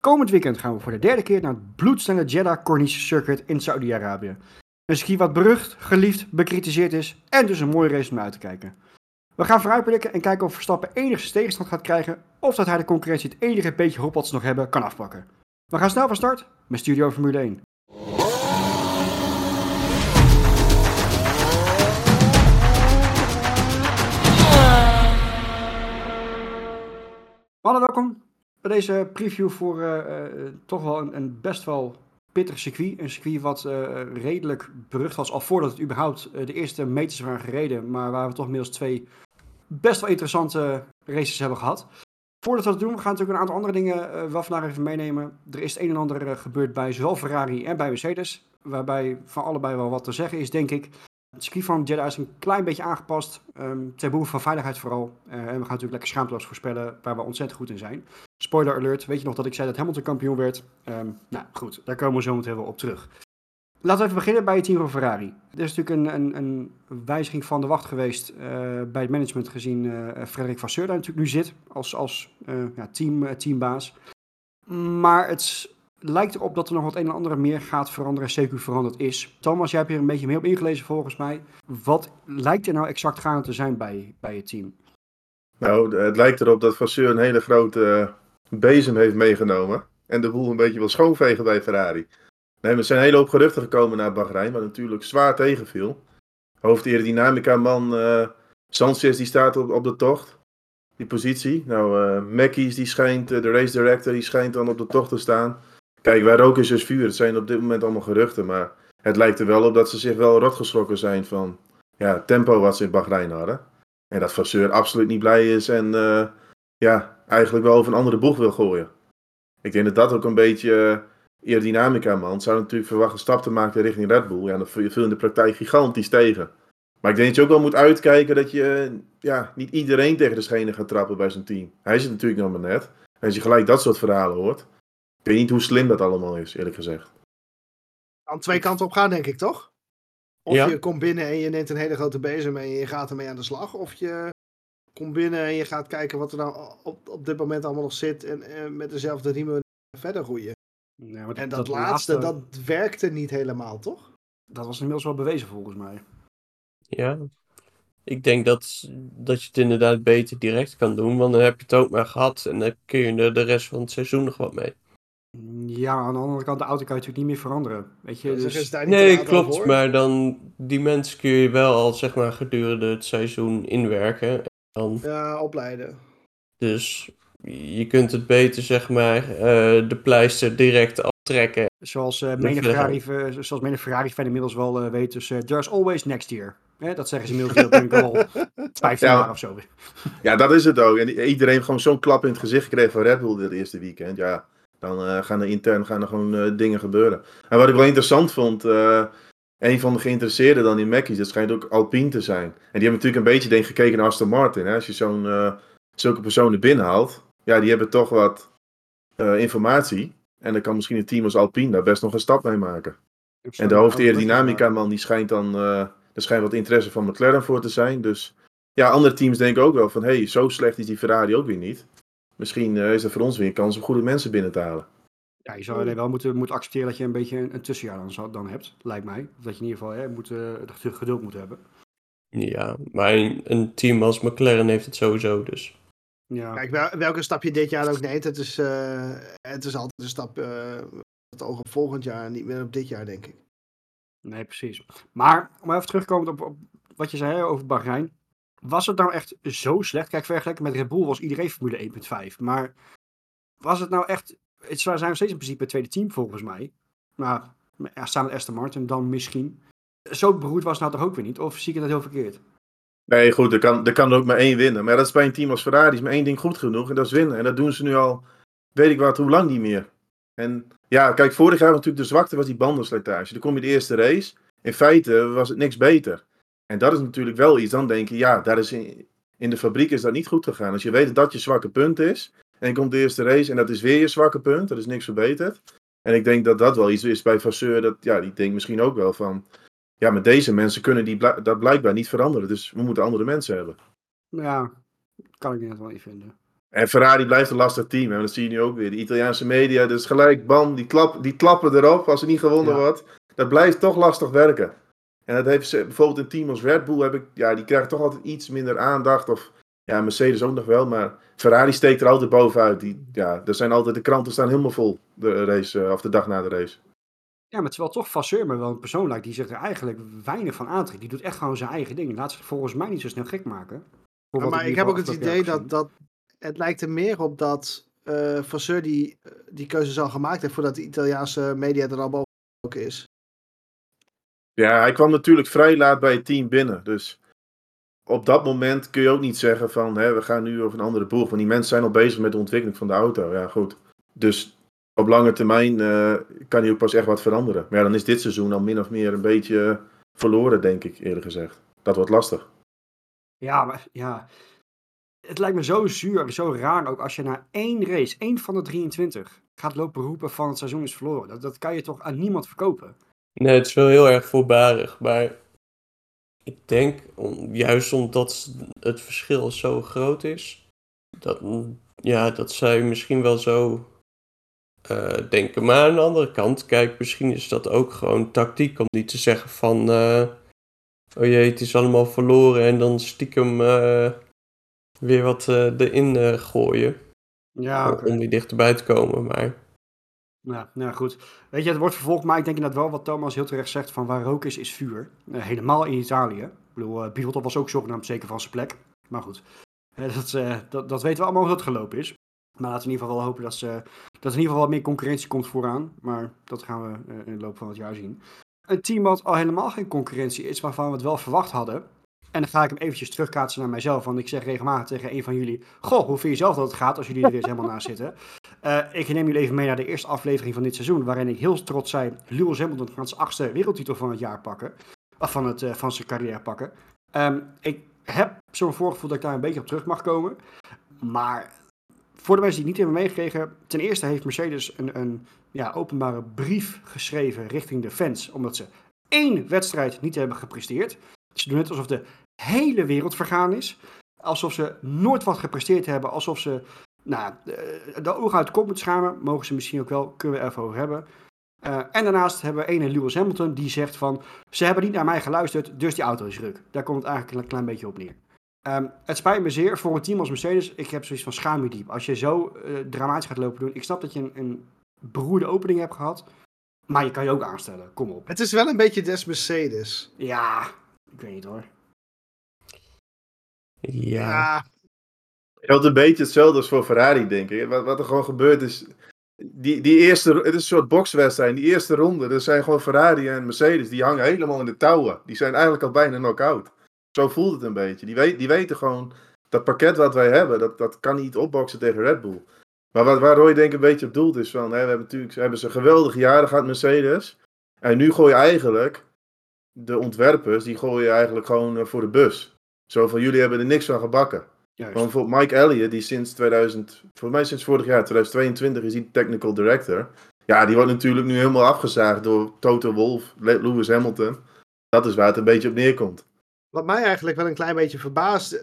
Komend weekend gaan we voor de derde keer naar het bloedstende Jeddah Corniche Circuit in Saudi-Arabië. Een ski wat berucht, geliefd, bekritiseerd is en dus een mooie race om uit te kijken. We gaan vooruitblikken en kijken of Verstappen enigszins tegenstand gaat krijgen of dat hij de concurrentie het enige beetje hoop wat ze nog hebben kan afpakken. We gaan snel van start met Studio Formule 1. Hallo, welkom deze preview voor uh, uh, toch wel een, best wel pittig circuit. Een circuit wat uh, redelijk berucht was al voordat het überhaupt de eerste meters waren gereden. Maar waar we toch inmiddels twee best wel interessante races hebben gehad. Voordat we dat doen, we gaan natuurlijk een aantal andere dingen wel vandaag even meenemen. Er is het een en ander gebeurd bij zowel Ferrari en bij Mercedes. Waarbij van allebei wel wat te zeggen is, denk ik. Het circuit van Jeddah is een klein beetje aangepast. Um, ter behoeve van veiligheid vooral. Uh, en we gaan natuurlijk lekker schaamteloos voorspellen waar we ontzettend goed in zijn. Spoiler alert, weet je nog dat ik zei dat Hamilton kampioen werd? Um, nou goed, daar komen we zo meteen wel op terug. Laten we even beginnen bij het team van Ferrari. Er is natuurlijk een, een, een wijziging van de wacht geweest uh, bij het management gezien uh, Frederik Vasseur daar natuurlijk nu zit als, als ja, team, teambaas. Maar het lijkt erop dat er nog wat een en ander meer gaat veranderen, CQ veranderd is. Thomas, jij hebt hier een beetje meer op ingelezen volgens mij. Wat lijkt er nou exact gaande te zijn bij, bij het team? Nou, het lijkt erop dat Vasseur een hele grote bezem heeft meegenomen. En de boel een beetje wil schoonvegen bij Ferrari. Nee, er zijn een hele hoop geruchten gekomen naar Bahrein, wat natuurlijk zwaar tegenviel. Hoofdaerodynamica man uh, Sanchez die staat op, op de tocht. Die positie. Nou, uh, Mackies die schijnt, de race director, die schijnt dan op de tocht te staan. Kijk, waar rook is dus vuur. Het zijn op dit moment allemaal geruchten. Maar het lijkt er wel op dat ze zich wel rotgeschrokken zijn van ja, tempo wat ze in Bahrein hadden. En dat Vasseur absoluut niet blij is en uh, ja, eigenlijk wel over een andere boeg wil gooien. Ik denk dat dat ook een beetje aerodynamica man. Het zou natuurlijk verwachten stap te maken richting Red Bull. Ja, dan vul je in de praktijk gigantisch tegen. Maar ik denk dat je ook wel moet uitkijken dat je ja, niet iedereen tegen de schenen gaat trappen bij zijn team. Hij zit natuurlijk nog maar net. En als je gelijk dat soort verhalen hoort, ik weet niet hoe slim dat allemaal is, eerlijk gezegd. Aan twee kanten op gaan, denk ik, toch? Of je komt binnen en je neemt een hele grote bezem en je gaat ermee aan de slag. Of je komt binnen en je gaat kijken wat er nou op, op dit moment allemaal nog zit. En, en met dezelfde riemen verder groeien. Ja, en dat, dat laatste, dat werkte niet helemaal, toch? Dat was inmiddels wel bewezen volgens mij. Ja, ik denk dat, dat je het inderdaad beter direct kan doen. Want dan heb je het ook maar gehad. En dan kun je er de rest van het seizoen nog wat mee. Ja, aan de andere kant, de auto kan je natuurlijk niet meer veranderen. Weet je, dus... Nee, klopt. Maar dan, die mensen kun je wel al, zeg maar, gedurende het seizoen inwerken. En dan... Ja, opleiden. Dus je kunt het beter, zeg maar, uh, de pleister direct aftrekken. Zoals uh, menig Ferrari, zoals menig Ferrari fan inmiddels wel uh, weet, dus uh, there's always next year. Hè, dat zeggen ze inmiddels denk ik al 15 ja, jaar of zo. Ja, dat is het ook. En iedereen heeft gewoon zo'n klap in het gezicht gekregen van Red Bull dit eerste weekend. Ja, dan uh, gaan er intern gaan er gewoon uh, dingen gebeuren. En wat ik wel interessant vond, uh, een van de geïnteresseerden dan in Mackies, dat schijnt ook Alpine te zijn. En die hebben natuurlijk een beetje denk gekeken naar Aston Martin. Hè? Als je zo'n, zulke personen binnenhaalt, ja, die hebben toch wat informatie. En dan kan misschien een team als Alpine daar best nog een stap mee maken. En de hoofdaerodynamica man, die schijnt dan, er schijnt wat interesse van McLaren voor te zijn. Dus ja, andere teams denken ook wel van, hé, hey, zo slecht is die Ferrari ook weer niet misschien uh, is er voor ons weer een kans om goede mensen binnen te halen. Ja, je zou alleen wel moeten, moeten accepteren dat je een beetje een, een tussenjaar dan, dan hebt, lijkt mij. Of dat je in ieder geval hè, moet, uh, geduld moet hebben. Ja, maar een, een, team als McLaren heeft het sowieso dus. Ja. Kijk, welke stap je dit jaar ook neemt, het is, uh, het is altijd een stap het oog op volgend jaar, niet meer op dit jaar, denk ik. Nee, precies. Maar om even terug te komen op, op wat je zei over Bahrein. Was het nou echt zo slecht? Kijk, vergeleken met Red Bull was iedereen Formule 1.5. Maar was het nou echt... Het zijn nog steeds in principe het tweede team volgens mij. Nou, ja, samen met Aston Martin dan misschien. Zo beroerd was het nou toch ook weer niet? Of zie ik het heel verkeerd? Nee, goed, er kan, er kan ook maar één winnen. Maar dat is bij een team als Ferrari is maar één ding goed genoeg. En dat is winnen. En dat doen ze nu al, weet ik wat, hoe lang niet meer. En ja, kijk, vorig jaar natuurlijk de zwakte was die bandenslijtage. Dan kom je de eerste race. In feite was het niks beter. En dat is natuurlijk wel iets, dan denk je, ja, daar is in, in de fabriek is dat niet goed gegaan. Als je weet dat dat je zwakke punt is, en je komt de eerste race en dat is weer je zwakke punt, dat is niks verbeterd. En ik denk dat dat wel iets is bij Vasseur, dat, ja, die denkt misschien ook wel van, ja, met deze mensen kunnen die dat blijkbaar niet veranderen, dus we moeten andere mensen hebben. Ja, kan ik net wel niet vinden. En Ferrari blijft een lastig team. En dat zie je nu ook weer. De Italiaanse media, dus gelijk, bam, die, klap, die klappen erop als er niet gewonnen Ja. wordt. Dat blijft toch lastig werken. En dat heeft ze, bijvoorbeeld een team als Red Bull, heb ik, ja, die krijgt toch altijd iets minder aandacht. Of ja, Mercedes ook nog wel, maar Ferrari steekt er altijd bovenuit. Die, ja, er zijn altijd, de kranten staan helemaal vol, de race, eh, of de dag na de race. Ja, maar terwijl toch Vasseur me wel een persoon lijkt die zich er eigenlijk weinig van aantrekt. Die doet echt gewoon zijn eigen ding. Laat zich volgens mij niet zo snel gek maken. Maar ik heb ook het idee dat, dat het lijkt er meer op dat eh Vasseur die, die keuze al gemaakt heeft voordat de Italiaanse media er al boven is. Ja, hij kwam natuurlijk vrij laat bij het team binnen. Dus op dat moment kun je ook niet zeggen van hè, we gaan nu over een andere boeg. Want die mensen zijn al bezig met de ontwikkeling van de auto. Ja, goed. Dus op lange termijn eh, kan hij ook pas echt wat veranderen. Maar ja, dan is dit seizoen al min of meer een beetje verloren, denk ik eerlijk gezegd. Dat wordt lastig. Ja, maar ja. Het lijkt me zo zuur, zo raar ook als je na één race, één van de 23, gaat lopen roepen van het seizoen is verloren. Dat, dat kan je toch aan niemand verkopen? Nee, het is wel heel erg voorbarig, maar ik denk, om, juist omdat het verschil zo groot is, dat, ja, dat zij misschien wel zo eh, denken. Maar aan de andere kant, kijk, misschien is dat ook gewoon tactiek om niet te zeggen van, eh, oh jee, het is allemaal verloren en dan stiekem eh, weer wat erin gooien Ja, om weer dichterbij te komen. Maar Ja, nou goed. Weet je, het wordt vervolgd, maar ik denk inderdaad wel wat Thomas heel terecht zegt van waar rook is, is vuur. Eh, helemaal in Italië. Ik bedoel, uh, was ook zogenaamd zeker van zijn plek. Maar goed, Eh, dat, dat, dat weten we allemaal hoe dat gelopen is. Maar laten we in ieder geval wel hopen dat, ze, dat er in ieder geval wat meer concurrentie komt vooraan. Maar dat gaan we in de loop van het jaar zien. Een team wat al helemaal geen concurrentie is, waarvan we het wel verwacht hadden. En dan ga ik hem eventjes terugkaatsen naar mijzelf. Want ik zeg regelmatig tegen een van jullie... Goh, hoe vind je zelf dat het gaat als jullie er eens helemaal naast zitten? Uh, ik neem jullie even mee naar de eerste aflevering van dit seizoen. Waarin ik heel trots zei... Lewis Hamilton gaat zijn achtste wereldtitel van het jaar pakken. Of van, het, uh, van zijn carrière pakken. Um, ik heb zo'n voorgevoel dat ik daar een beetje op terug mag komen. Maar voor de mensen die het niet hebben meegekregen... Ten eerste heeft Mercedes een, een ja, openbare brief geschreven richting de fans. Omdat ze één wedstrijd niet hebben gepresteerd. Ze doen het alsof de hele wereld vergaan is. Alsof ze nooit wat gepresteerd hebben. Alsof ze nou, de, de ogen uit de kop moeten schamen. Mogen ze misschien ook wel. Kunnen we even over hebben. Uh, en daarnaast hebben we een Lewis Hamilton die zegt van... Ze hebben niet naar mij geluisterd, dus die auto is ruk. Daar komt het eigenlijk een klein beetje op neer. Um, het spijt me zeer voor een team als Mercedes. Ik heb zoiets van schaam je diep. Als je zo uh, dramatisch gaat lopen doen. Ik snap dat je een, een beroerde opening hebt gehad. Maar je kan je ook aanstellen. Kom op. Het is wel een beetje des Mercedes. Ja, ik weet niet hoor. Ja. ja. Het een beetje hetzelfde als voor Ferrari, denk ik. Wat, wat er gewoon gebeurt is. Die, die eerste, het is een soort bokswedstrijd. Die eerste ronde, er zijn gewoon Ferrari en Mercedes. Die hangen helemaal in de touwen. Die zijn eigenlijk al bijna knock-out. Zo voelt het een beetje. Die, weet, die weten gewoon. Dat pakket wat wij hebben, dat, dat kan niet opboksen tegen Red Bull. Maar wat, waar Roy denk ik een beetje op doelt is van. Hè, we hebben natuurlijk hebben ze geweldige jaren gehad, Mercedes. En nu gooi je eigenlijk. De ontwerpers, die gooi je eigenlijk gewoon voor de bus. Zo van jullie hebben er niks van gebakken. Juist. Want voor Mike Elliott, die sinds 2000, voor mij sinds vorig jaar, 2022, is hij technical director. Ja, die wordt natuurlijk nu helemaal afgezaagd door Toto Wolff, Lewis Hamilton. Dat is waar het een beetje op neerkomt. Wat mij eigenlijk wel een klein beetje verbaast uh,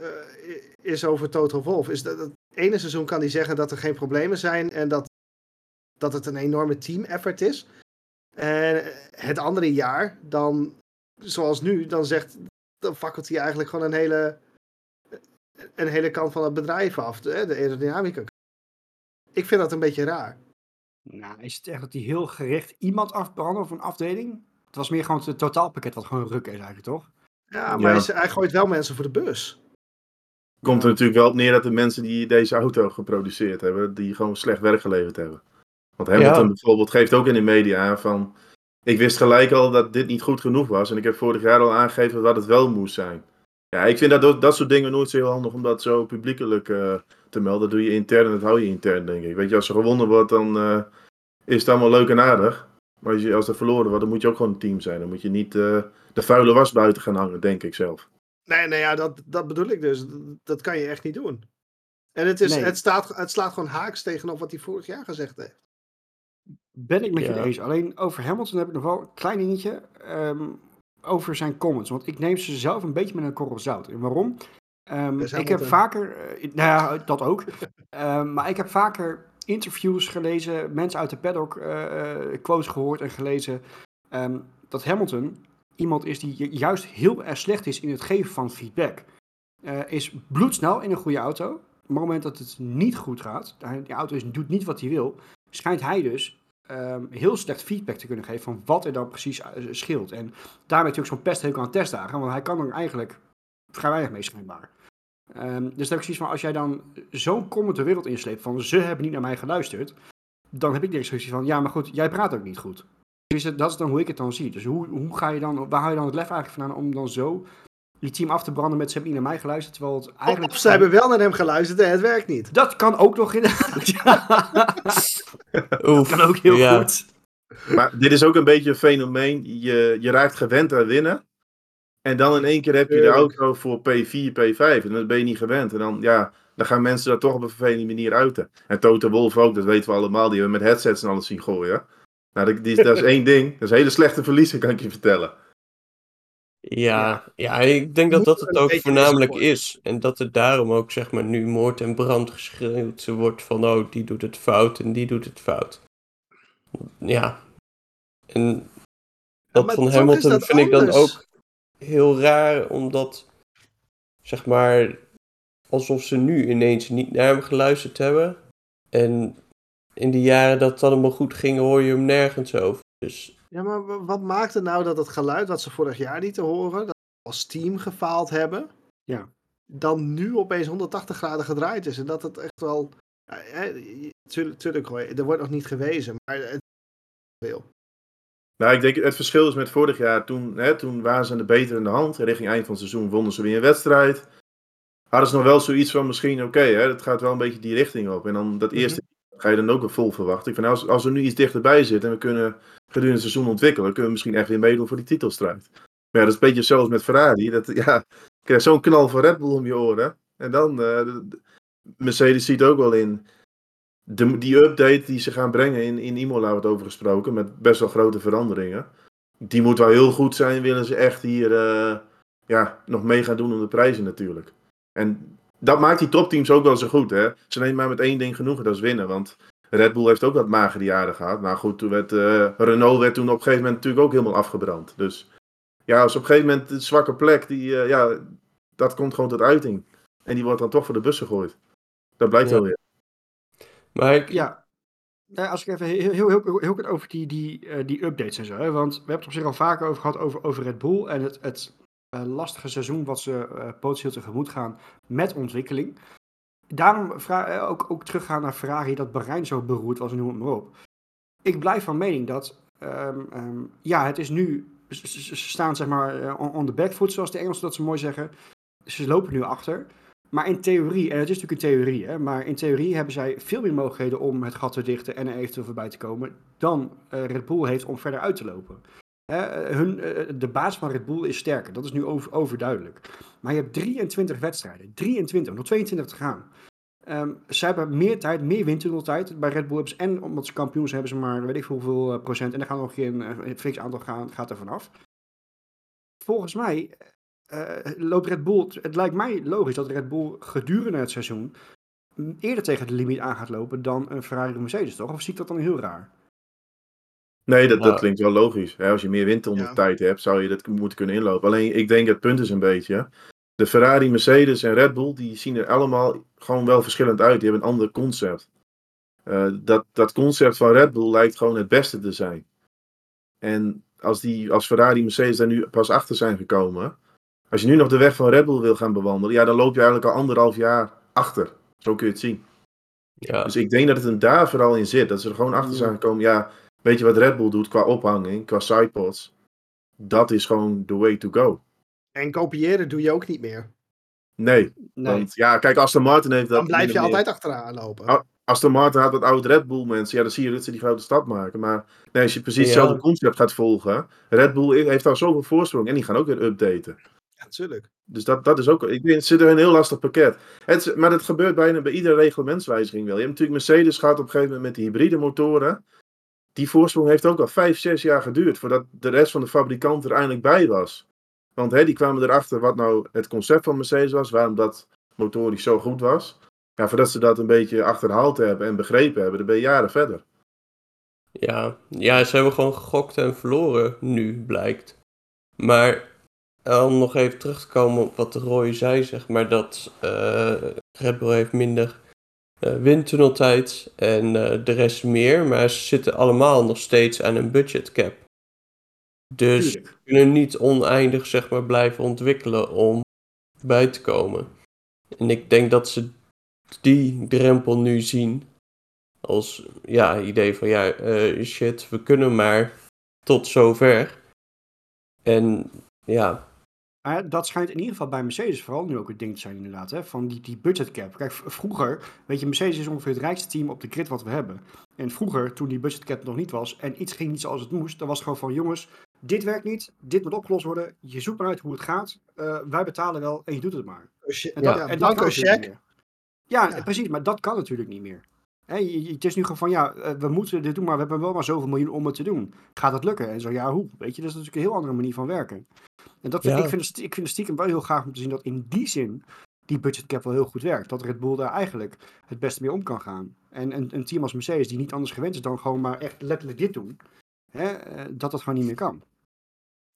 is over Toto Wolff, is dat het ene seizoen kan hij zeggen dat er geen problemen zijn en dat, dat het een enorme team effort is. En het andere jaar, dan, zoals nu, dan zegt, dan fakkelt hij eigenlijk gewoon een hele een hele kant van het bedrijf af, de, de aerodynamica. Ik vind dat een beetje raar. Nou, is het echt dat hij heel gericht iemand afbranden of een afdeling? Het was meer gewoon het totaalpakket wat gewoon ruk is eigenlijk, toch? Ja, maar ja. Hij, hij, gooit wel mensen voor de bus. Komt er natuurlijk wel op neer dat de mensen die deze auto geproduceerd hebben, die gewoon slecht werk geleverd hebben. Want Hamilton ja. bijvoorbeeld geeft ook in de media aan van, ik wist gelijk al dat dit niet goed genoeg was en ik heb vorig jaar al aangegeven wat het wel moest zijn. Ja, ik vind dat, dat soort dingen nooit zo heel handig om dat zo publiekelijk uh, te melden. Dat doe je intern en dat hou je intern, denk ik. Weet je, als er gewonnen wordt, dan uh, is het allemaal leuk en aardig. Maar als, je, als er verloren wordt, dan moet je ook gewoon een team zijn. Dan moet je niet uh, de vuile was buiten gaan hangen, denk ik zelf. Nee, nee ja, dat, dat bedoel ik dus. Dat kan je echt niet doen. En het, is, nee. het, staat, het slaat gewoon haaks tegenover wat hij vorig jaar gezegd heeft. Ben ik met Ja. je eens. Alleen over Hamilton heb ik nog wel een klein dingetje. ehm, over zijn comments. Want ik neem ze zelf een beetje met een korrel zout. En waarom? Ehm, ik heb vaker, eh, nou ja, dat ook. Ehm, maar ik heb vaker interviews gelezen, mensen uit de paddock eh, eh, quotes gehoord en gelezen. dat Hamilton iemand is die ju- juist heel erg slecht is in het geven van feedback. Is bloedsnel in een goede auto. Op het moment dat het niet goed gaat, die auto is, doet niet wat hij wil, schijnt hij dus ehm, heel slecht feedback te kunnen geven van wat er dan precies eh, scheelt. En daarmee natuurlijk zo'n pesthekel aan testdagen, want hij kan er eigenlijk vrij weinig mee schijnbaar. Ehm, dus dat heb ik zoiets als jij dan zo'n comment de wereld insleept van ze hebben niet naar mij geluisterd, dan heb ik direct zoiets van, ja maar goed, jij praat ook niet goed. Dus dat is dan hoe ik het dan zie. Dus hoe, hoe ga je dan, waar haal je dan het lef eigenlijk vandaan om dan zo je team af te branden met ze hebben niet naar mij geluisterd, terwijl het eigenlijk... Of ze hebben wel naar hem geluisterd en het werkt niet. Dat kan ook nog inderdaad. Ja. Oef, kan ook heel ja. goed. Maar dit is ook een beetje een fenomeen. Je, je raakt gewend aan winnen. En dan in één keer heb je de auto voor P4, P5. En dan ben je niet gewend. En dan, ja, dan gaan mensen dat toch op een vervelende manier uiten. En Toto Wolf ook, dat weten we allemaal. Die hebben met headsets en alles zien gooien. Nou, dat, die, dat is één ding. Dat is een hele slechte verliezer, kan ik je vertellen. Ja, ja, ik denk dat dat het ook voornamelijk is. En dat er daarom ook zeg maar nu moord en brand geschreeuwd wordt van oh, die doet het fout en die doet het fout. Ja. En dat van Hamilton dat vind ik dan ook heel raar, omdat zeg maar alsof ze nu ineens niet naar hem geluisterd hebben. En in de jaren dat het allemaal goed ging, hoor je hem nergens over. Dus Ja, maar wa- wat maakt het nou dat het geluid wat ze vorig jaar niet te horen, dat ze als team gefaald hebben, Ja. dan nu opeens 180 graden gedraaid is? En dat het echt wel. Ja, tuurlijk, tuurlijk hoor, er wordt nog niet gewezen, maar het veel. Nou, ik denk het verschil is met vorig jaar. Toen, hè, toen waren ze aan de beter in de hand. Richting eind van het seizoen wonnen ze weer een wedstrijd. Hadden ze nog wel zoiets van misschien, oké, hè, het gaat wel een beetje die richting op. En dan dat Mhm. eerste ga je dan ook weer vol verwachten. Ik vind, als, als we nu iets dichterbij zitten en we kunnen gedurende het seizoen ontwikkelen, kunnen we misschien echt weer meedoen voor die titelstrijd. Maar ja, dat is een beetje zelfs met Ferrari. Dat, ja, zo'n knal van Red Bull om je oren. En dan, eh, de- de- Mercedes ziet ook wel in. De, die update die ze gaan brengen in, in Imola, het over gesproken, met best wel grote veranderingen. Die moet wel heel goed zijn, willen ze echt hier eh, ja, nog mee gaan doen om de prijzen natuurlijk. En dat maakt die topteams ook wel zo goed. Hè? Ze nemen maar met één ding genoegen, dat is winnen. Want Red Bull heeft ook wat magere jaren gehad. Maar goed, toen werd, eh, Renault werd toen op een gegeven moment natuurlijk ook helemaal afgebrand. Dus ja, als op een gegeven moment de zwakke plek, die, eh, ja, dat komt gewoon tot uiting. En die wordt dan toch voor de bus gegooid. Dat blijkt Ja. wel weer. Maar ik, Ja. Ja, als ik even heel, heel, heel, heel kort over die, die, eh, die updates en zo. Hè? Want we hebben het op zich al vaker over gehad over, over Red Bull en het, het lastige seizoen wat ze eh, potentieel tegemoet gaan met ontwikkeling. Daarom eh, ook, ook teruggaan naar Ferrari dat Bahrein zo beroerd was noem het maar op. Ik blijf van mening dat, ehm, ehm, ja, het is nu, ze, ze- ze staan zeg maar eh, on, the back foot, zoals de Engelsen dat zo mooi zeggen. Ze lopen nu achter. Maar in theorie, en het is natuurlijk een theorie, hè, maar in theorie hebben zij veel meer mogelijkheden om het gat te dichten en er eventueel voorbij te komen dan eh, Red Bull heeft om verder uit te lopen. Hè, eh, hun, eh, de baas van Red Bull is sterker, dat is nu over, overduidelijk. Maar je hebt 23 wedstrijden, 23, nog 22 te gaan. Ehm ze hebben meer tijd, meer windtunneltijd. Bij Red Bull hebben ze, en omdat ze kampioen zijn, hebben ze maar weet ik veel, hoeveel eh, procent. En dan gaan nog geen een fix aantal gaan, gaat er vanaf. Volgens mij loopt Red Bull, het lijkt mij logisch dat Red Bull gedurende het seizoen eerder tegen de limiet aan gaat lopen dan een Ferrari of Mercedes, toch? Of zie ik dat dan heel raar? Nee, dat, dat klinkt wel logisch. Hè, als je meer wind onder Ja. tijd hebt, zou je dat moeten kunnen inlopen. Alleen, ik denk het punt is een beetje... De Ferrari, Mercedes en Red Bull, die zien er allemaal gewoon wel verschillend uit. Die hebben een ander concept. Eh, dat, dat concept van Red Bull lijkt gewoon het beste te zijn. En als, die, als Ferrari en Mercedes daar nu pas achter zijn gekomen... Als je nu nog de weg van Red Bull wil gaan bewandelen... Ja, dan loop je eigenlijk al anderhalf jaar achter. Zo kun je het zien. ja, Dus ik denk dat het hem daar vooral in zit. Dat ze er gewoon achter zijn gekomen. Ja, weet je wat Red Bull doet qua ophanging, qua sidepods? Dat is gewoon the way to go. En kopiëren doe je ook niet meer. Nee, Nee. want ja, kijk, Aston Martin heeft dat. Dan blijf je meer. altijd achteraan lopen. Aston Martin had wat oude Red Bull mensen. Ja, dan zie je dat ze die grote stap maken. Maar nee, als je precies Ja. hetzelfde concept gaat volgen. Red Bull heeft daar zoveel voorsprong. En die gaan ook weer updaten. Ja, natuurlijk. Dus dat, dat is ook. Ik vind, het zit er een heel lastig pakket. Het, maar dat gebeurt bijna bij iedere reglementswijziging wel. Je hebt natuurlijk Mercedes gehad op een gegeven moment met die hybride motoren. Die voorsprong heeft ook al vijf, zes jaar geduurd voordat de rest van de fabrikant er eindelijk bij was. Want hè, die kwamen erachter wat nou het concept van Mercedes was, waarom dat motorisch zo goed was. Ja, voordat ze dat een beetje achterhaald hebben en begrepen hebben, dan ben je jaren verder. Ja, ja, ze hebben gewoon gegokt en verloren nu, blijkt. Maar om nog even terug te komen op wat Roy zei, zeg maar, dat uh, Red Bull heeft minder windtunneltijd en uh, de rest meer. Maar ze zitten allemaal nog steeds aan een budgetcap. Dus ze kunnen niet oneindig, zeg maar, blijven ontwikkelen om bij te komen. En ik denk dat ze die drempel nu zien als ja, idee van ja, uh, shit, we kunnen maar tot zover. En ja. Maar dat schijnt in ieder geval bij Mercedes vooral nu ook het ding te zijn inderdaad, hè, van die, die budgetcap. Kijk, vroeger, weet je, Mercedes is ongeveer het rijkste team op de grid wat we hebben. En vroeger, toen die budgetcap nog niet was en iets ging niet zoals het moest, dan was het gewoon van jongens, dit werkt niet, dit moet opgelost worden, je zoekt maar uit hoe het gaat, uh, wij betalen wel en je doet het maar. En dat, ja, en dat kan check. Ja, ja, precies, maar dat kan natuurlijk niet meer. He, het is nu gewoon van, ja, eh, we moeten dit doen, maar we hebben wel maar zoveel miljoen om het te doen. Gaat het lukken? En zo, ja, hoe? Weet je, dat is natuurlijk een heel andere manier van werken. En dat vind, ik, vind het, ik vind het stiekem wel heel graag om te zien dat in die zin die budgetcap wel heel goed werkt. Dat Red Bull daar eigenlijk het beste mee om kan gaan. En een, een team als Mercedes, die niet anders gewend is dan gewoon maar echt letterlijk dit doen, hè, eh, dat dat gewoon niet meer kan.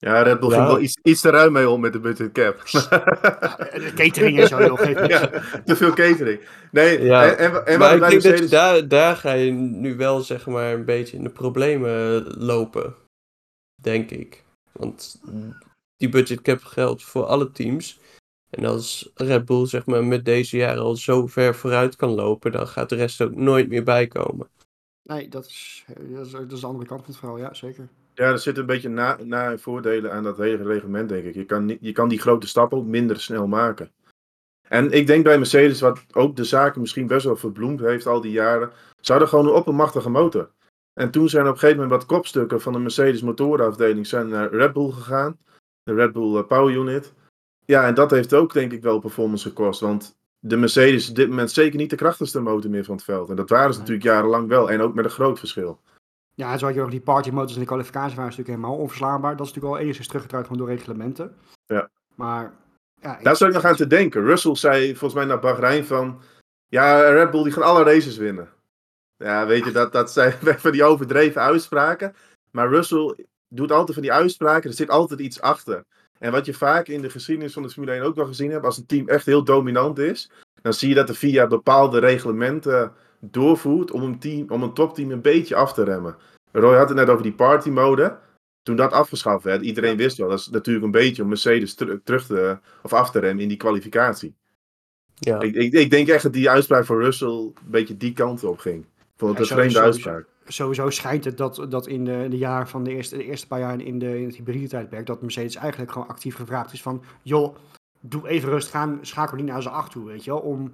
Ja, Red Bull ja. ging wel iets, iets te ruim mee om met de budget cap. de catering is zo heel. Ja, te veel catering. Nee, ja. en, en, en maar ik denk Mercedes... dat daar, daar ga je nu wel zeg maar een beetje in de problemen lopen. Denk ik. Want die budget cap geldt voor alle teams. En als Red Bull zeg maar met deze jaren al zo ver vooruit kan lopen, dan gaat de rest ook nooit meer bijkomen. Nee, dat is, dat is, dat is de andere kant van het verhaal, ja, zeker. Ja, er zit een beetje na, na voordelen aan dat hele reglement, denk ik. Je kan, je kan die grote stappen ook minder snel maken. En ik denk bij Mercedes, wat ook de zaken misschien best wel verbloemd heeft al die jaren, ze hadden gewoon een oppermachtige motor. En toen zijn op een gegeven moment wat kopstukken van de Mercedes motorenafdeling zijn naar Red Bull gegaan. De Red Bull eh, Power Unit. Ja, en dat heeft ook denk ik wel performance gekost. Want de Mercedes is op dit moment zeker niet de krachtigste motor meer van het veld. En dat waren ze natuurlijk jarenlang wel. En ook met een groot verschil. Ja, zo had je ook die partymotors in de kwalificatie waren natuurlijk helemaal onverslaanbaar. Dat is natuurlijk al enigszins teruggedraaid gewoon door reglementen. Ja. Maar... Ja, Daar zou ik nog aan te denken. Russell zei volgens mij naar Bahrein van... Ja, Red Bull die gaan alle races winnen. Ja, weet je, dat, dat zijn van die overdreven uitspraken. Maar Russell doet altijd van die uitspraken. Er zit altijd iets achter. En wat je vaak in de geschiedenis van de Formule 1 ook wel gezien hebt, als een team echt heel dominant is, dan zie je dat er via bepaalde reglementen doorvoert om een, team, om een topteam een beetje af te remmen. Roy had het net over die party mode. Toen dat afgeschaft werd, iedereen wist wel, dat is natuurlijk een beetje om Mercedes terug te, of af te remmen in die kwalificatie. Ja. Ik, ik, ik, denk echt dat die uitspraak van Russell een beetje die kant op ging. Ik vond het een vreemde uitspraak. Sowieso schijnt het dat, dat in de, de jaren van de eerste, de eerste paar jaar in, de, in het hybride tijdperk, dat Mercedes eigenlijk gewoon actief gevraagd is van, joh, doe even rustig aan, schakel niet naar zijn acht toe, weet je wel, om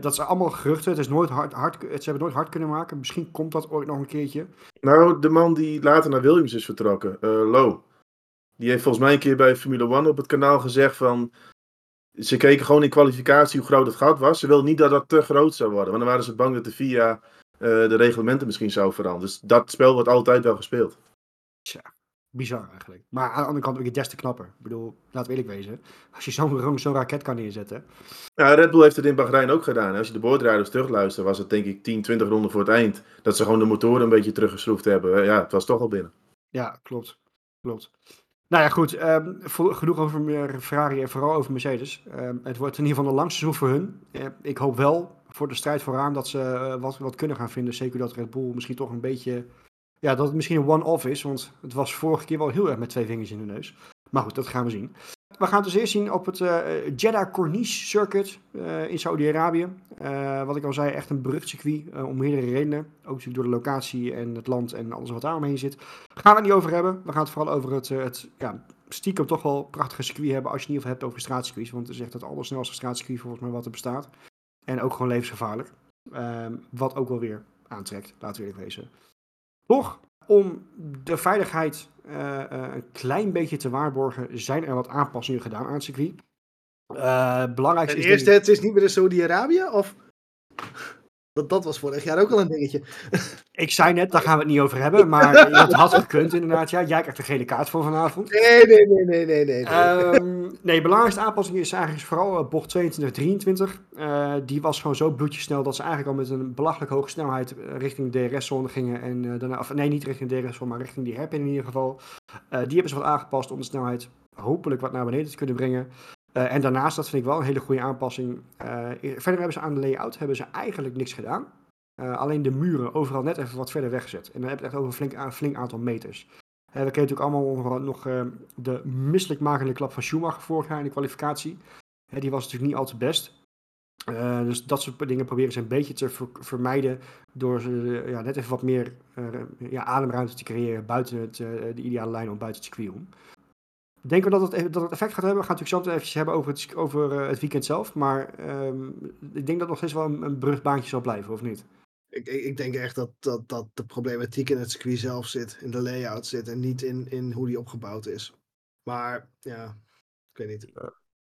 dat zijn allemaal geruchten. Het is nooit hard, hard, ze hebben nooit hard kunnen maken. Misschien komt dat ooit nog een keertje. Nou, de man die later naar Williams is vertrokken, uh, Low. Die heeft volgens mij een keer bij Formule One op het kanaal gezegd van... Ze keken gewoon in kwalificatie hoe groot het gat was. Ze wilden niet dat dat te groot zou worden. Want dan waren ze bang dat de FIA uh, de reglementen misschien zou veranderen. Dus dat spel wordt altijd wel gespeeld. Tja bizar eigenlijk. Maar aan de andere kant ook het des te knapper. Ik bedoel, laten we eerlijk wezen. Als je zo'n zo raket kan neerzetten. Ja, Red Bull heeft het in Bahrein ook gedaan. Als je de boordrijders terugluistert, was het denk ik 10, 20 ronden voor het eind. Dat ze gewoon de motoren een beetje teruggeschroefd hebben. Ja, het was toch al binnen. Ja, klopt. Klopt. Nou ja, goed. Um, genoeg over Ferrari en vooral over Mercedes. Um, het wordt in ieder geval een lang seizoen voor hun. Uh, ik hoop wel voor de strijd vooraan dat ze uh, wat, wat kunnen gaan vinden. Zeker dat Red Bull misschien toch een beetje ja, dat het misschien een one-off is, want het was vorige keer wel heel erg met twee vingers in de neus. Maar goed, dat gaan we zien. We gaan het dus eerst zien op het uh, Jeddah Corniche Circuit uh, in Saudi-Arabië. Uh, wat ik al zei, echt een berucht circuit om meerdere redenen. Ook natuurlijk door de locatie en het land en alles wat daar omheen zit. Gaan we het niet over hebben. We gaan het vooral over het, het ja, stiekem toch wel prachtige circuit hebben als je het niet hebt over straatcircuits. Want het is echt het allersnelste straatcircuit volgens mij wat er bestaat. En ook gewoon levensgevaarlijk. Ehm, wat ook wel weer aantrekt, laten we eerlijk wezen. Toch, om de veiligheid uh, uh, een klein beetje te waarborgen, zijn er wat aanpassingen gedaan aan het circuit. Uh, belangrijkste is. Eerst, het is niet meer de Saudi-Arabië? Of? Dat, dat was vorig jaar ook al een dingetje. Ik zei net, daar gaan we het niet over hebben. Maar het had gekund inderdaad. Ja, jij krijgt de gele kaart voor vanavond. Nee, nee, nee, nee, nee. Nee, um, nee belangrijkste aanpassing is eigenlijk vooral uh, bocht 22-23. Uh, die was gewoon zo bloedjesnel dat ze eigenlijk al met een belachelijk hoge snelheid uh, richting de DRS-zone gingen. En daarna, of nee, niet richting de DRS-zone, maar richting die herpin in ieder geval. die hebben ze wat aangepast om de snelheid hopelijk wat naar beneden te kunnen brengen. Uh, en daarnaast, dat vind ik wel een hele goede aanpassing. Uh, verder hebben ze aan de layout hebben ze eigenlijk niks gedaan. Uh, alleen de muren overal net even wat verder weggezet. En dan heb je het echt over een flink, aantal meters. we kennen natuurlijk allemaal nog de misselijkmakende klap van Schumacher vorig jaar in de kwalificatie. die was natuurlijk niet al te best. dus dat soort dingen proberen ze een beetje te ver vermijden door ja, net even wat meer ja, ademruimte te creëren buiten het, de ideale lijn om buiten het circuit om. Denken we dat het, dat het effect gaat hebben? We gaan het natuurlijk zo even hebben over het, over eh, het weekend zelf. Maar um, ik denk dat het nog steeds wel een, een brugbaantje zal blijven, of niet? Ik, ik, denk echt dat, dat, dat de problematiek in het circuit zelf zit, in de layout zit en niet in, in hoe die opgebouwd is. Maar ja, ik weet niet.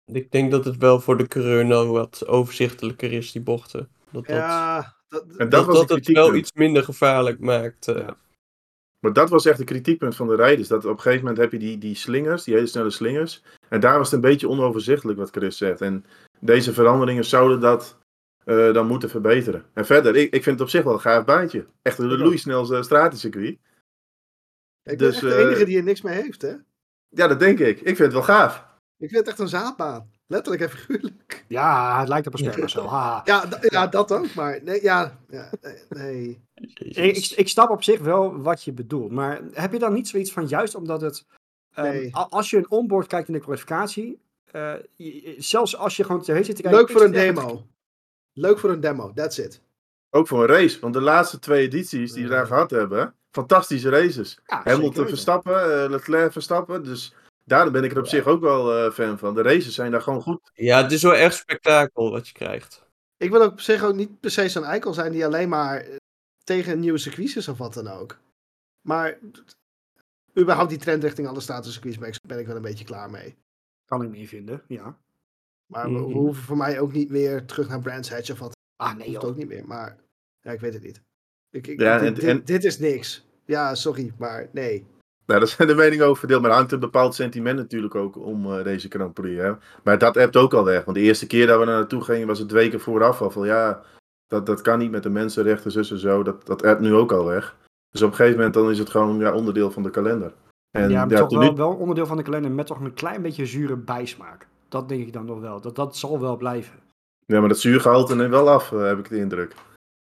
Ik denk dat het wel voor de coureur nou wat overzichtelijker is, die bochten. Dat, ja, dat, en dat, dat, het wel iets minder gevaarlijk maakt. Uh, ja. Maar dat was echt een kritiekpunt van de rijders. Dat op een gegeven moment heb je die, die slingers, die hele snelle slingers. En daar was het een beetje onoverzichtelijk wat Chris zegt. En deze veranderingen zouden dat uh, dan moeten verbeteren. En verder, ik, ik vind het op zich wel een gaaf baantje. Echt een loeisnelste stratencircuit. Ik dus, ben de enige uh, die er niks mee heeft, hè? Ja, dat denk ik. Ik vind het wel gaaf. Ik vind het echt een zaadbaan. Letterlijk en figuurlijk. Ja, het lijkt op een spermacel. Ja, ja, ja, dat ook. Maar nee, ja, ja nee. Ik, ik snap op zich wel wat je bedoelt. Maar heb je dan niet zoiets van, juist omdat het... Um, als je een onboard kijkt in de kwalificatie... Uh, zelfs als je gewoon tv zit te kijken... Leuk voor een demo. Leuk voor een demo, that's it. Ook voor een race. Want de laatste twee edities die we daar gehad hebben... Fantastische races. Ja, Hamilton Verstappen, uh, Leclerc Verstappen. Dus Daarom ben ik er op zich ook wel uh, fan van. De races zijn daar gewoon goed. Ja, het is wel echt spektakel wat je krijgt. Ik wil ook op zich ook niet per se zo'n eikel zijn die alleen maar eh, tegen nieuwe circuits is of wat dan ook. Maar überhaupt die trend richting alle statuscircuits ben ik wel een beetje klaar mee. Kan ik niet vinden, ja. Maar we, we hoeven voor mij ook niet meer terug naar Brands Hatch of wat. Ah, nee, ook niet meer. Maar ja, ik weet het niet. Ik, ik, ja, dit, en... dit is niks. Ja, sorry, maar nee. Nou, daar zijn de meningen over verdeeld. Maar er hangt een bepaald sentiment natuurlijk ook om uh, deze Grand Prix. Hè? Maar dat hebt ook al weg. Want de eerste keer dat we naar naartoe gingen was het weken vooraf al van ja, dat, dat kan niet met de mensenrechten, zus en zo. Dat, dat hebt nu ook al weg. Dus op een gegeven moment dan is het gewoon ja, onderdeel van de kalender. En, ja, maar ja, toch wel, wel onderdeel van de kalender met toch een klein beetje zure bijsmaak. Dat denk ik dan nog wel. Dat, dat zal wel blijven. Ja, maar dat zuurgehalte neemt wel af, heb ik de indruk.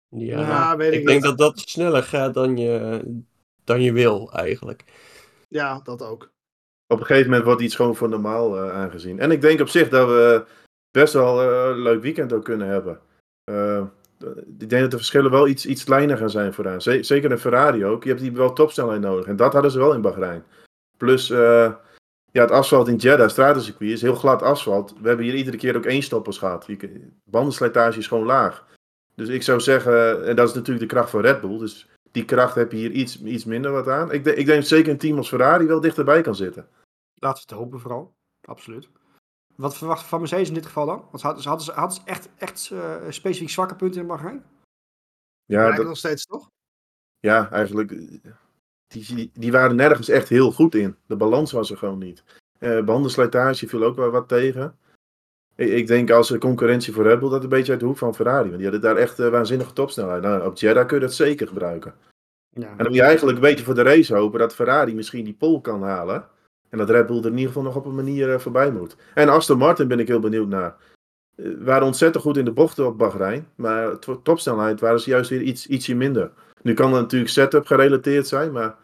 Ja, ja weet ik, ik denk dat dat sneller gaat dan je, dan je wil eigenlijk. Ja, dat ook. Op een gegeven moment wordt iets gewoon voor normaal uh, aangezien. En ik denk op zich dat we best wel uh, een leuk weekend ook kunnen hebben. Uh, ik denk dat de verschillen wel iets, iets kleiner gaan zijn vooraan. zeker een Ferrari ook. Je hebt die wel topsnelheid nodig. En dat hadden ze wel in Bahrein. Plus, ja, het asfalt in Jeddah, stratencircuit, is heel glad asfalt. We hebben hier iedere keer ook één stoppers gehad. bandenslijtage is gewoon laag. Dus ik zou zeggen, en dat is natuurlijk de kracht van Red Bull. Dus die kracht heb je hier iets, iets minder wat aan. Ik, ik denk dat zeker een team als Ferrari wel dichterbij kan zitten. Laten we het hopen vooral. Absoluut. Wat verwacht van Mercedes in dit geval dan? Want hadden ze, hadden ze, hadden ze echt, echt uh, specifiek zwakke punten in Bahrein? Ja, dat... nog steeds toch? Ja, eigenlijk. Die, die waren nergens echt heel goed in. De balans was er gewoon niet. Uh, bandenslijtage viel ook wel wat tegen. Ik, denk als concurrentie voor Red Bull dat een beetje uit de hoek van Ferrari. Want die hadden daar echt uh, waanzinnige topsnelheid. Nou, op Jeddah kun je dat zeker gebruiken. Ja. En dan moet je eigenlijk een beetje voor de race hopen dat Ferrari misschien die pole kan halen. En dat Red Bull er in ieder geval nog op een manier uh, voorbij moet. En Aston Martin ben ik heel benieuwd naar. Uh, waren ontzettend goed in de bochten op Bahrein. Maar topsnelheid waren ze juist weer iets, ietsje minder. Nu kan dat natuurlijk setup gerelateerd zijn. Maar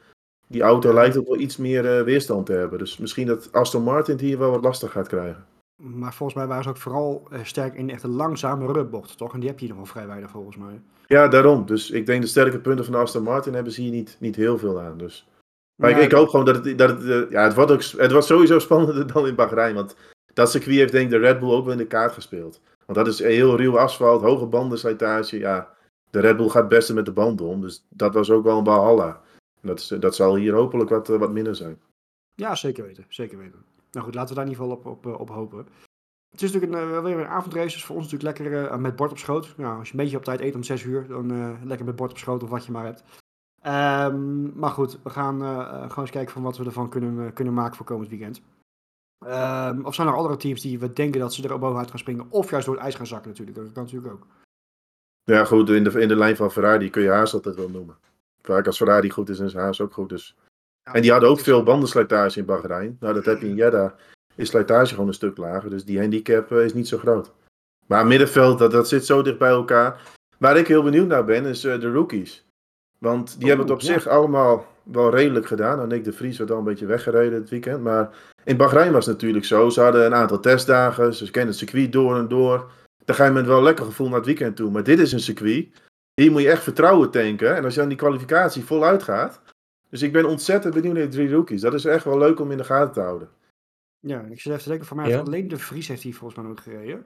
die auto lijkt ook wel iets meer weerstand te hebben. Dus misschien dat Aston Martin het hier wel wat lastig gaat krijgen. Maar volgens mij waren ze ook vooral uh, sterk in echt een langzame rubbocht, toch? En die heb je nog wel vrij weinig volgens mij. Ja, daarom. Dus ik denk de sterke punten van Aston Martin hebben ze hier niet, niet heel veel aan. Dus. Maar ik, ik, hoop gewoon dat het. Dat het uh, ja, het wordt, ook, het wordt sowieso spannender dan in Bahrein. Want dat circuit heeft denk ik de Red Bull ook wel in de kaart gespeeld. Want dat is heel ruw asfalt, hoge bandenslijtage. Ja, de Red Bull gaat het beste met de banden om. Dus dat was ook wel een Valhalla. Dat, is, dat zal hier hopelijk wat, wat minder zijn. Ja, zeker weten. Zeker weten. Nou goed, laten we daar in ieder geval op, op, op hopen. Het is natuurlijk een, uh, weer een avondrace, dus voor ons natuurlijk lekker uh, met bord op schoot. Nou, als je een beetje op tijd eet om 6 uur, dan lekker met bord op schoot of wat je maar hebt. Um, maar goed, we gaan gewoon eens kijken van wat we ervan kunnen, kunnen maken voor komend weekend. Um, of zijn er andere teams die we denken dat ze er bovenuit gaan springen, of juist door het ijs gaan zakken natuurlijk. Dat kan natuurlijk ook. Ja, goed, in de, in de lijn van Ferrari kun je Haas altijd wel noemen. Vaak als Ferrari goed is, is Haas ook goed. Dus. En die hadden ook veel bandenslijtage in Bahrein. Nou, dat heb je in Jeddah. Is slijtage gewoon een stuk lager. Dus die handicap is niet zo groot. Maar middenveld, dat, dat zit zo dicht bij elkaar. Waar ik heel benieuwd naar ben, is uh, de rookies. Want die hebben het op zich allemaal wel redelijk gedaan. Nou, Nick de Vries werd al een beetje weggereden het weekend. Maar in Bahrein was het natuurlijk zo. Ze hadden een aantal testdagen. Ze kennen het circuit door en door. Dan ga je met wel een lekker gevoel naar het weekend toe. Maar dit is een circuit. Hier moet je echt vertrouwen tanken. En als je dan die kwalificatie voluit gaat. Dus ik ben ontzettend benieuwd naar de drie rookies. Dat is echt wel leuk om in de gaten te houden. Ja, ik zit even te denken, voor mij ja. alleen de Vries heeft hij volgens mij ook gereden.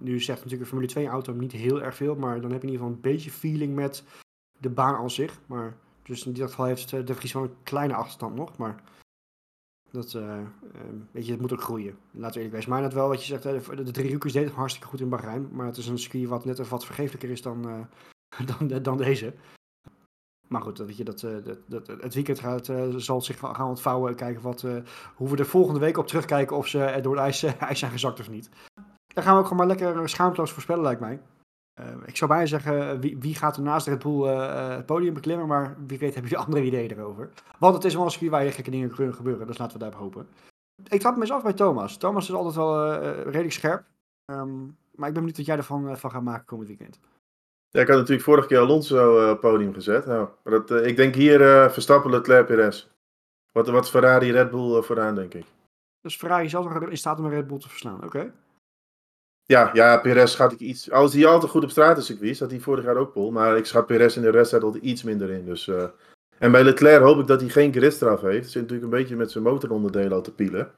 Nu zegt natuurlijk een Formule 2 auto niet heel erg veel, maar dan heb je in ieder geval een beetje feeling met de baan aan zich. Maar, dus in dit geval heeft de Vries wel een kleine achterstand nog, maar dat, uh, weet je, het moet ook groeien. Laten we eerlijk wezen. Maar net wel wat je zegt, de, de drie rookies deden hartstikke goed in Bahrein, maar het is een circuit wat net even wat vergeeflijker is dan, uh, dan, dan deze. Maar goed, weet je, dat, eh, dat, dat, het weekend gaat, uh, zal zich gaan ontvouwen. Kijken wat, uh, hoe we er volgende week op terugkijken of ze door het ijs, ijs zijn gezakt of niet. Dan gaan we ook gewoon maar lekker schaamteloos voorspellen, lijkt mij. ik zou bijna zeggen, wie, wie gaat er naast Red Bull het podium beklimmen? Maar wie weet hebben jullie andere ideeën erover. Want het is wel een circuit waar je dingen kunnen gebeuren, dus laten we daarop hopen. Ik trap me eens af bij Thomas. Thomas is altijd wel redelijk scherp. Um, maar ik ben benieuwd wat jij ervan van gaat maken komend weekend. Ja, ik had natuurlijk vorige keer Alonso uh, podium gezet. Nou, maar dat, uh, ik denk hier uh, Verstappen, Leclerc, Perez. Wat, wat Ferrari, Red Bull vooraan, denk ik. Dus Ferrari zelf nog in staat om een Red Bull te verslaan, oké? Okay. Ja, ja, Perez gaat ik iets... Als hij altijd goed op stratencircuit dat hij vorig jaar ook pol. Maar ik schat Perez in de rest altijd iets minder in. Dus, en bij Leclerc hoop ik dat hij geen gridstraf heeft. Hij zit natuurlijk een beetje met zijn motoronderdelen al te pielen.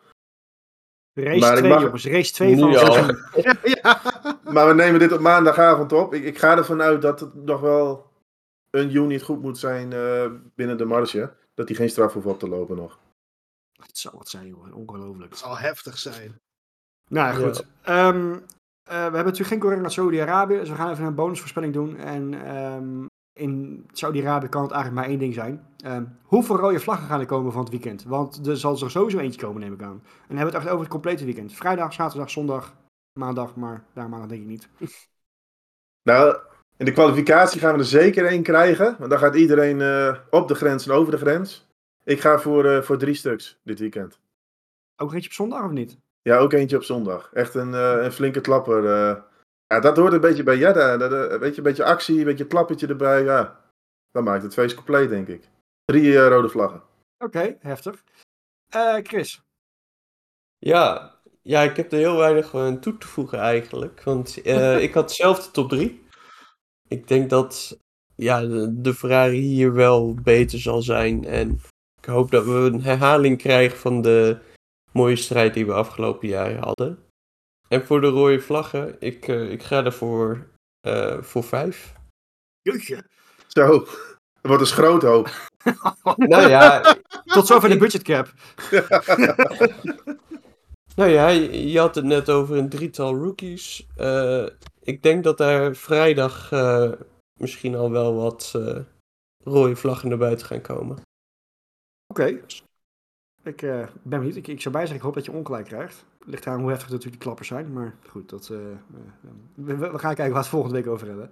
Race 2, mag... jongens. Race 2 van ja. ja. Maar we nemen dit op maandagavond op. Ik, ik ga ervan uit dat het nog wel een unit goed moet zijn uh, binnen de marge. Dat hij geen straf hoeft op te lopen nog. Het zal wat zijn, joh. Ongelooflijk. Het zal heftig zijn. Nou goed. Ja. Um, uh, we hebben natuurlijk geen corona naar Saudi-Arabië. Dus we gaan even een bonusvoorspelling doen. En um, in Saudi-Arabië kan het eigenlijk maar één ding zijn. Um, hoeveel rode vlaggen gaan er komen van het weekend? Want er zal er sowieso eentje komen, neem ik aan. En dan hebben we het echt over het complete weekend. Vrijdag, zaterdag, zondag, maandag, maar daar maandag denk ik niet. Nou, in de kwalificatie gaan we er zeker één krijgen. Want dan gaat iedereen uh, op de grens en over de grens. Ik ga voor, uh, voor drie stuks dit weekend. Ook eentje op zondag of niet? Ja, ook eentje op zondag. Echt een, uh, een flinke klapper. Ja, dat hoort een beetje bij Jedda. Dat, weet je, een beetje actie, een beetje klappertje erbij. Ja, dat maakt het feest compleet, denk ik. Drie uh, rode vlaggen. Oké, okay, heftig. Uh, Chris? Ja, ja, ik heb er heel weinig aan toe te voegen eigenlijk. Want uh, ik had zelf de top drie. Ik denk dat ja, de, de Ferrari hier wel beter zal zijn. En ik hoop dat we een herhaling krijgen van de mooie strijd die we afgelopen jaren hadden. En voor de rode vlaggen, ik, uh, ik ga ervoor uh, voor vijf. Jeetje. Zo, dat wordt een schroot hoop. nou ja. Tot zover de budgetcap. nou ja, je, je, had het net over een drietal rookies. Uh, ik denk dat daar vrijdag misschien al wel wat rode vlaggen naar buiten gaan komen. Oké. Okay. Ik ben benieuwd. Ik, ik zou bijzeggen, ik hoop dat je ongelijk krijgt ligt aan hoe heftig natuurlijk die klappers zijn. Maar goed, dat, uh, we, we, gaan kijken waar we het volgende week over hebben.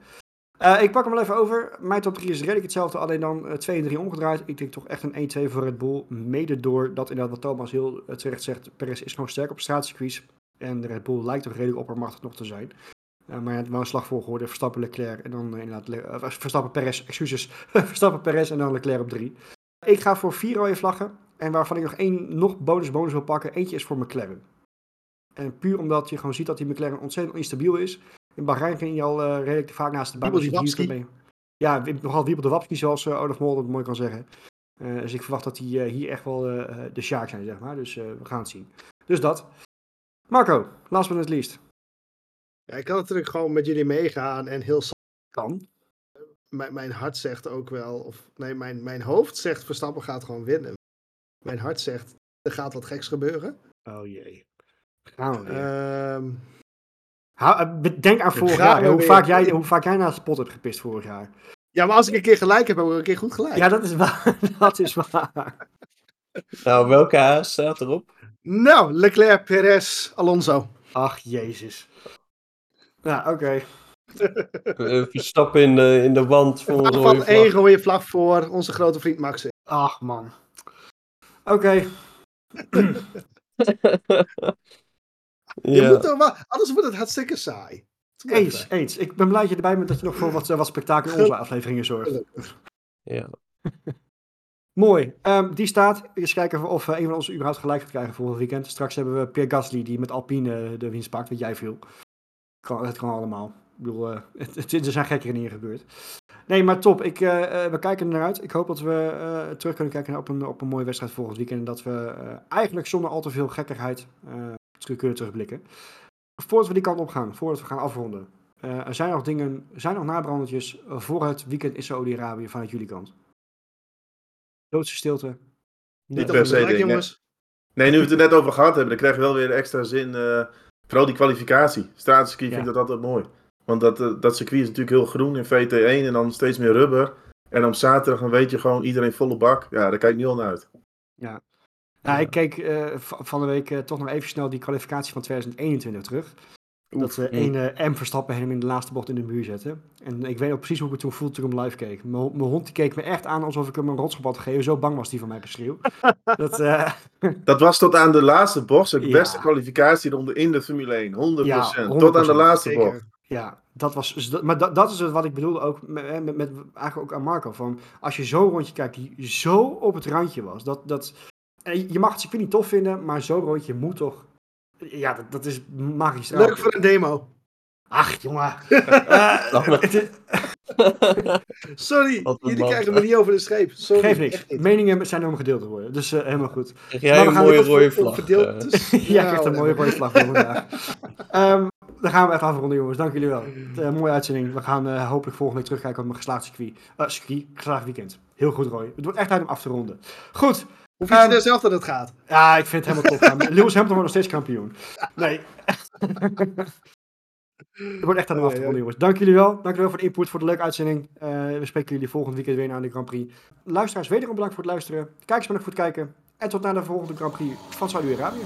Uh, ik pak hem wel even over. Mijn top 3 is redelijk hetzelfde, alleen dan uh, 2 en 3 omgedraaid. Ik denk toch echt een 1-2 voor Red Bull. Mede door dat inderdaad wat Thomas heel terecht zegt. Perez is gewoon sterk op straatcircuits. En de Red Bull lijkt toch redelijk oppermachtig nog te zijn. Uh, maar ja, wel een slagvolgorde. Verstappen, Leclerc en dan inderdaad... Verstappen, Perez, excuses. Verstappen, Perez en dan Leclerc op 3. Ik ga voor vier rode vlaggen. En waarvan ik nog één nog bonus bonus wil pakken. Eentje is voor McLaren. En puur omdat je gewoon ziet dat die McLaren ontzettend instabiel is. In Bahrein ging je al uh, redelijk vaak naast de baan. Ja, nogal wiebel de wapski, zoals uh, Olaf Mol dat mooi kan zeggen. Uh, dus ik verwacht dat die hier echt wel de Sjaak zijn, zeg maar. Dus we gaan het zien. Dus dat. Marco, last but not least. Ja, ik kan natuurlijk gewoon met jullie meegaan en heel kan. Mijn, mijn hart zegt ook wel, of nee, mijn, mijn hoofd zegt Verstappen gaat gewoon winnen. Mijn hart zegt er gaat wat geks gebeuren. Oh jee. Gaan we weer. Ehm, Hou- eh, bedenk aan vorig jaar. Hoe vaak, jij, hoe vaak jij naast de pot hebt gepist vorig jaar. ja, maar als ik een keer gelijk heb, heb ik een keer goed gelijk. Ja, dat is waar. dat is waar. Nou, welke haas staat erop? Nou, Leclerc, Perez, Alonso. Ach, jezus. Ja, oké. Eh, Verstappen in de, in de wand rode Van één rode vlag voor onze grote vriend Max. Ach, man. Oké. Je moet er anders wordt het hartstikke saai. Eens, eens. Ik ben blij dat je erbij bent dat je nog voor wat, eh, wat spektakel in onze afleveringen zorgt. ja. Mooi. Ehm, die staat. Eens kijken of eh, een van ons überhaupt gelijk gaat krijgen volgend weekend. Straks hebben we Pierre Gasly die met Alpine eh, de winst pakt, wat jij viel. Kan, het kan allemaal. Ik bedoel, het, het- er zijn gekkere dingen gebeurd. Nee, maar top. Ik, eh, eh, we kijken er naar uit. Ik hoop dat we eh, terug kunnen kijken op een, op een mooie wedstrijd volgend weekend. En dat we eh, eigenlijk zonder al te veel gekkigheid eh, terug kunnen terugblikken. Voordat we die kant op gaan, voordat we gaan afronden. eh, er zijn nog dingen, er zijn nog nabrandertjes voor het weekend in Saudi-Arabië vanuit jullie kant. Doodse stilte. Niet per op se, jongens. Nee, nu we het er net over gehad hebben, dan krijg je wel weer extra zin. eh, vooral die kwalificatie. Straatski Ja. vind ik dat altijd mooi. Want dat, eh, dat circuit is natuurlijk heel groen in VT1 en dan steeds meer rubber. En op zaterdag dan weet je gewoon iedereen volle bak. Ja, daar kijk ik nu al naar uit. Ja. Nou, ik keek eh, van de week eh, toch nog even snel die kwalificatie van 2021 terug. Dat ze één eh, M Verstappen hem in de laatste bocht in de muur zetten. En ik weet nog precies hoe ik het toen voelde toen ik hem live keek. Mijn hond- die keek me echt aan alsof ik hem een rotsschop had gegeven. Zo bang was die van mijn geschreeuw. dat, eh, Dat was tot aan de laatste bocht de Ja. beste kwalificatieronde in de Formule 1. 100%. Ja, Tot aan de 100%, laatste bocht. Ja, dat was, dus maar dat, dat is wat ik bedoelde ook met, met, met- eigenlijk ook aan Marco. Van, als je zo'n rondje kijkt die zo op het randje was. Dat, dat, en je mag het circuit niet tof vinden, maar zo'n rondje moet toch... Ja, dat, dat is magistraal. Leuk voor een demo. Ach, jongen. Eh, Lach maar. het Sorry, jullie man. krijgen me niet over de streep. Sorry, Geeft niks. Meningen zijn er om gedeeld te worden. Dus eh, helemaal goed. Krijg Maar jij we een gaan mooie rode vlag? verdeeld eh? is- Jij krijgt een Nou, mooie rode vlag voor vandaag. Ehm, dan gaan we even afronden, jongens. Dank jullie wel. Eh, mooie uitzending. We gaan eh, hopelijk volgende week terugkijken op een geslaagd circuit. Eh, circuit, geslaagd weekend. Heel goed, Roy. Het wordt echt tijd om af te ronden. Goed. Hoe vind je er zelf dat het gaat? Ja, ik vind het helemaal top. Lewis Hamilton wordt nog steeds kampioen. Nee. Het wordt echt tijd om af te ronden, jongens. Dank jullie wel. Dank jullie wel voor de input, voor de leuke uitzending. Eh, we spreken jullie volgend weekend weer naar de Grand Prix. Luisteraars, wederom bedankt voor het luisteren. Kijkers bedankt voor het kijken. En tot naar de volgende Grand Prix van Saudi-Arabië.